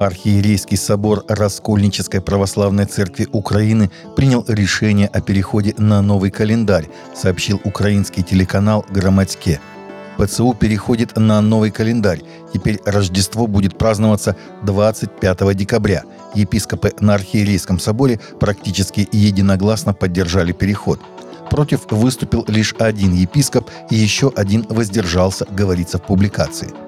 Архиерейский собор Раскольнической православной церкви Украины принял решение о переходе на новый календарь, сообщил украинский телеканал «Громадьке». ПЦУ переходит на новый календарь. Теперь Рождество будет праздноваться 25 декабря. Епископы на Архиерейском соборе практически единогласно поддержали переход. Против выступил лишь один епископ и еще один воздержался, говорится в публикации –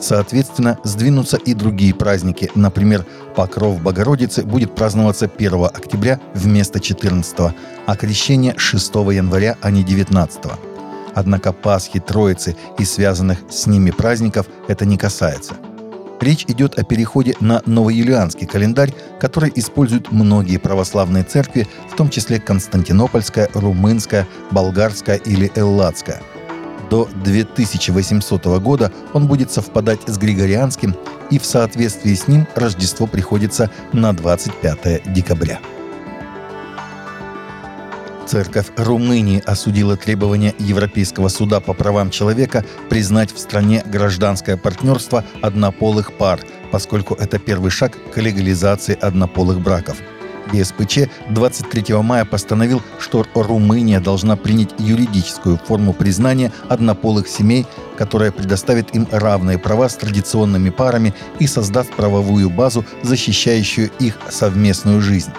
Соответственно, сдвинутся и другие праздники. Например, Покров Богородицы будет праздноваться 1 октября вместо 14, а крещение 6 января, а не 19. Однако Пасхи, Троицы и связанных с ними праздников это не касается. Речь идет о переходе на новоюлианский календарь, который используют многие православные церкви, в том числе Константинопольская, Румынская, Болгарская или Элладская – до 2800 года он будет совпадать с Григорианским, и в соответствии с ним Рождество приходится на 25 декабря. Церковь Румынии осудила требования Европейского суда по правам человека признать в стране гражданское партнерство однополых пар, поскольку это первый шаг к легализации однополых браков – ЕСПЧ 23 мая постановил, что Румыния должна принять юридическую форму признания однополых семей, которая предоставит им равные права с традиционными парами и создаст правовую базу, защищающую их совместную жизнь.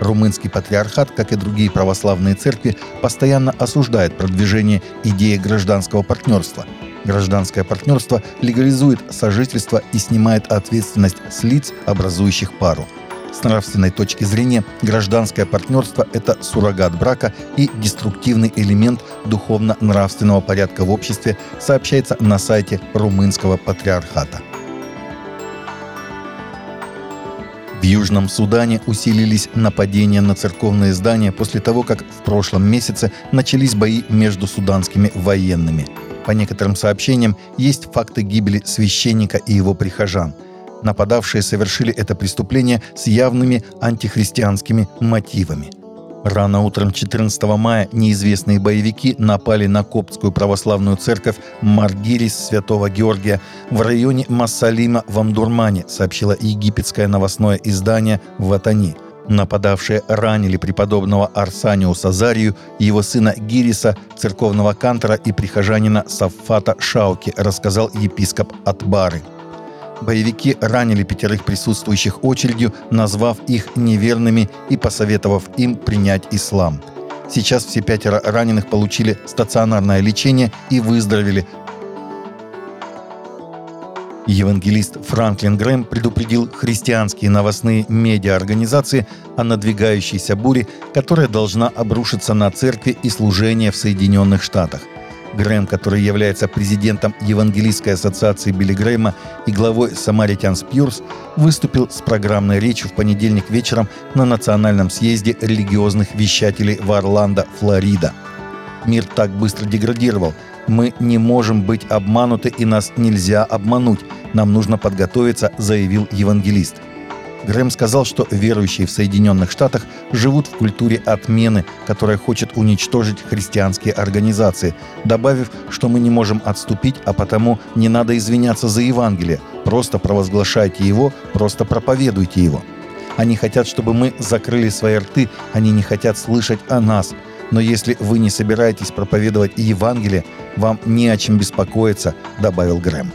Румынский патриархат, как и другие православные церкви, постоянно осуждает продвижение идеи гражданского партнерства. Гражданское партнерство легализует сожительство и снимает ответственность с лиц, образующих пару – с нравственной точки зрения гражданское партнерство – это суррогат брака и деструктивный элемент духовно-нравственного порядка в обществе, сообщается на сайте румынского патриархата. В Южном Судане усилились нападения на церковные здания после того, как в прошлом месяце начались бои между суданскими военными. По некоторым сообщениям, есть факты гибели священника и его прихожан – Нападавшие совершили это преступление с явными антихристианскими мотивами. Рано утром 14 мая неизвестные боевики напали на коптскую православную церковь Маргирис Святого Георгия в районе Массалима в Амдурмане, сообщило египетское новостное издание «Ватани». Нападавшие ранили преподобного Арсаниуса Зарию, его сына Гириса, церковного кантора и прихожанина Саффата Шауки, рассказал епископ Атбары. Боевики ранили пятерых присутствующих очередью, назвав их неверными и посоветовав им принять ислам. Сейчас все пятеро раненых получили стационарное лечение и выздоровели. Евангелист Франклин Грэм предупредил христианские новостные медиаорганизации о надвигающейся буре, которая должна обрушиться на церкви и служение в Соединенных Штатах – Грэм, который является президентом Евангелийской ассоциации Билли Грэма и главой Самаритянс Пьюрс, выступил с программной речью в понедельник вечером на Национальном съезде религиозных вещателей в Орландо, Флорида. Мир так быстро деградировал. Мы не можем быть обмануты и нас нельзя обмануть. Нам нужно подготовиться, заявил евангелист – Грэм сказал, что верующие в Соединенных Штатах живут в культуре отмены, которая хочет уничтожить христианские организации, добавив, что мы не можем отступить, а потому не надо извиняться за Евангелие, просто провозглашайте его, просто проповедуйте его. Они хотят, чтобы мы закрыли свои рты, они не хотят слышать о нас. Но если вы не собираетесь проповедовать Евангелие, вам не о чем беспокоиться, добавил Грэм.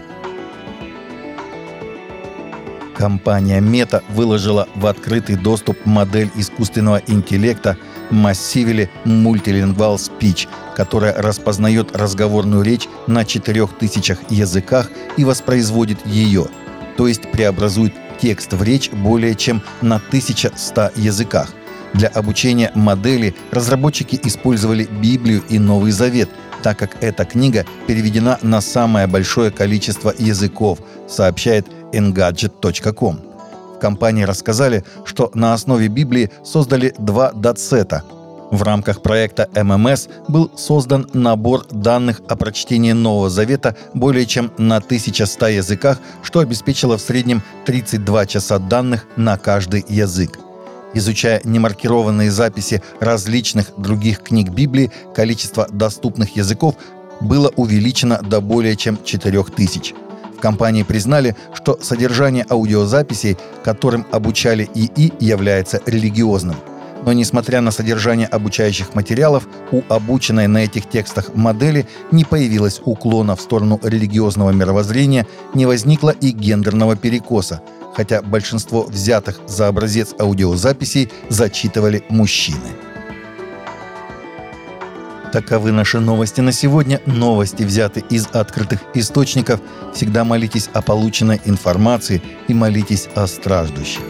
Компания Meta выложила в открытый доступ модель искусственного интеллекта Massively Multilingual Speech, которая распознает разговорную речь на 4000 языках и воспроизводит ее, то есть преобразует текст в речь более чем на 1100 языках. Для обучения модели разработчики использовали Библию и Новый Завет, так как эта книга переведена на самое большое количество языков, сообщает engadget.com. В компании рассказали, что на основе Библии создали два датсета. В рамках проекта ММС был создан набор данных о прочтении Нового Завета более чем на 1100 языках, что обеспечило в среднем 32 часа данных на каждый язык. Изучая немаркированные записи различных других книг Библии, количество доступных языков было увеличено до более чем 4000 компании признали, что содержание аудиозаписей, которым обучали ИИ, является религиозным. Но несмотря на содержание обучающих материалов, у обученной на этих текстах модели не появилось уклона в сторону религиозного мировоззрения, не возникло и гендерного перекоса, хотя большинство взятых за образец аудиозаписей зачитывали мужчины. Таковы наши новости на сегодня. Новости взяты из открытых источников. Всегда молитесь о полученной информации и молитесь о страждущих.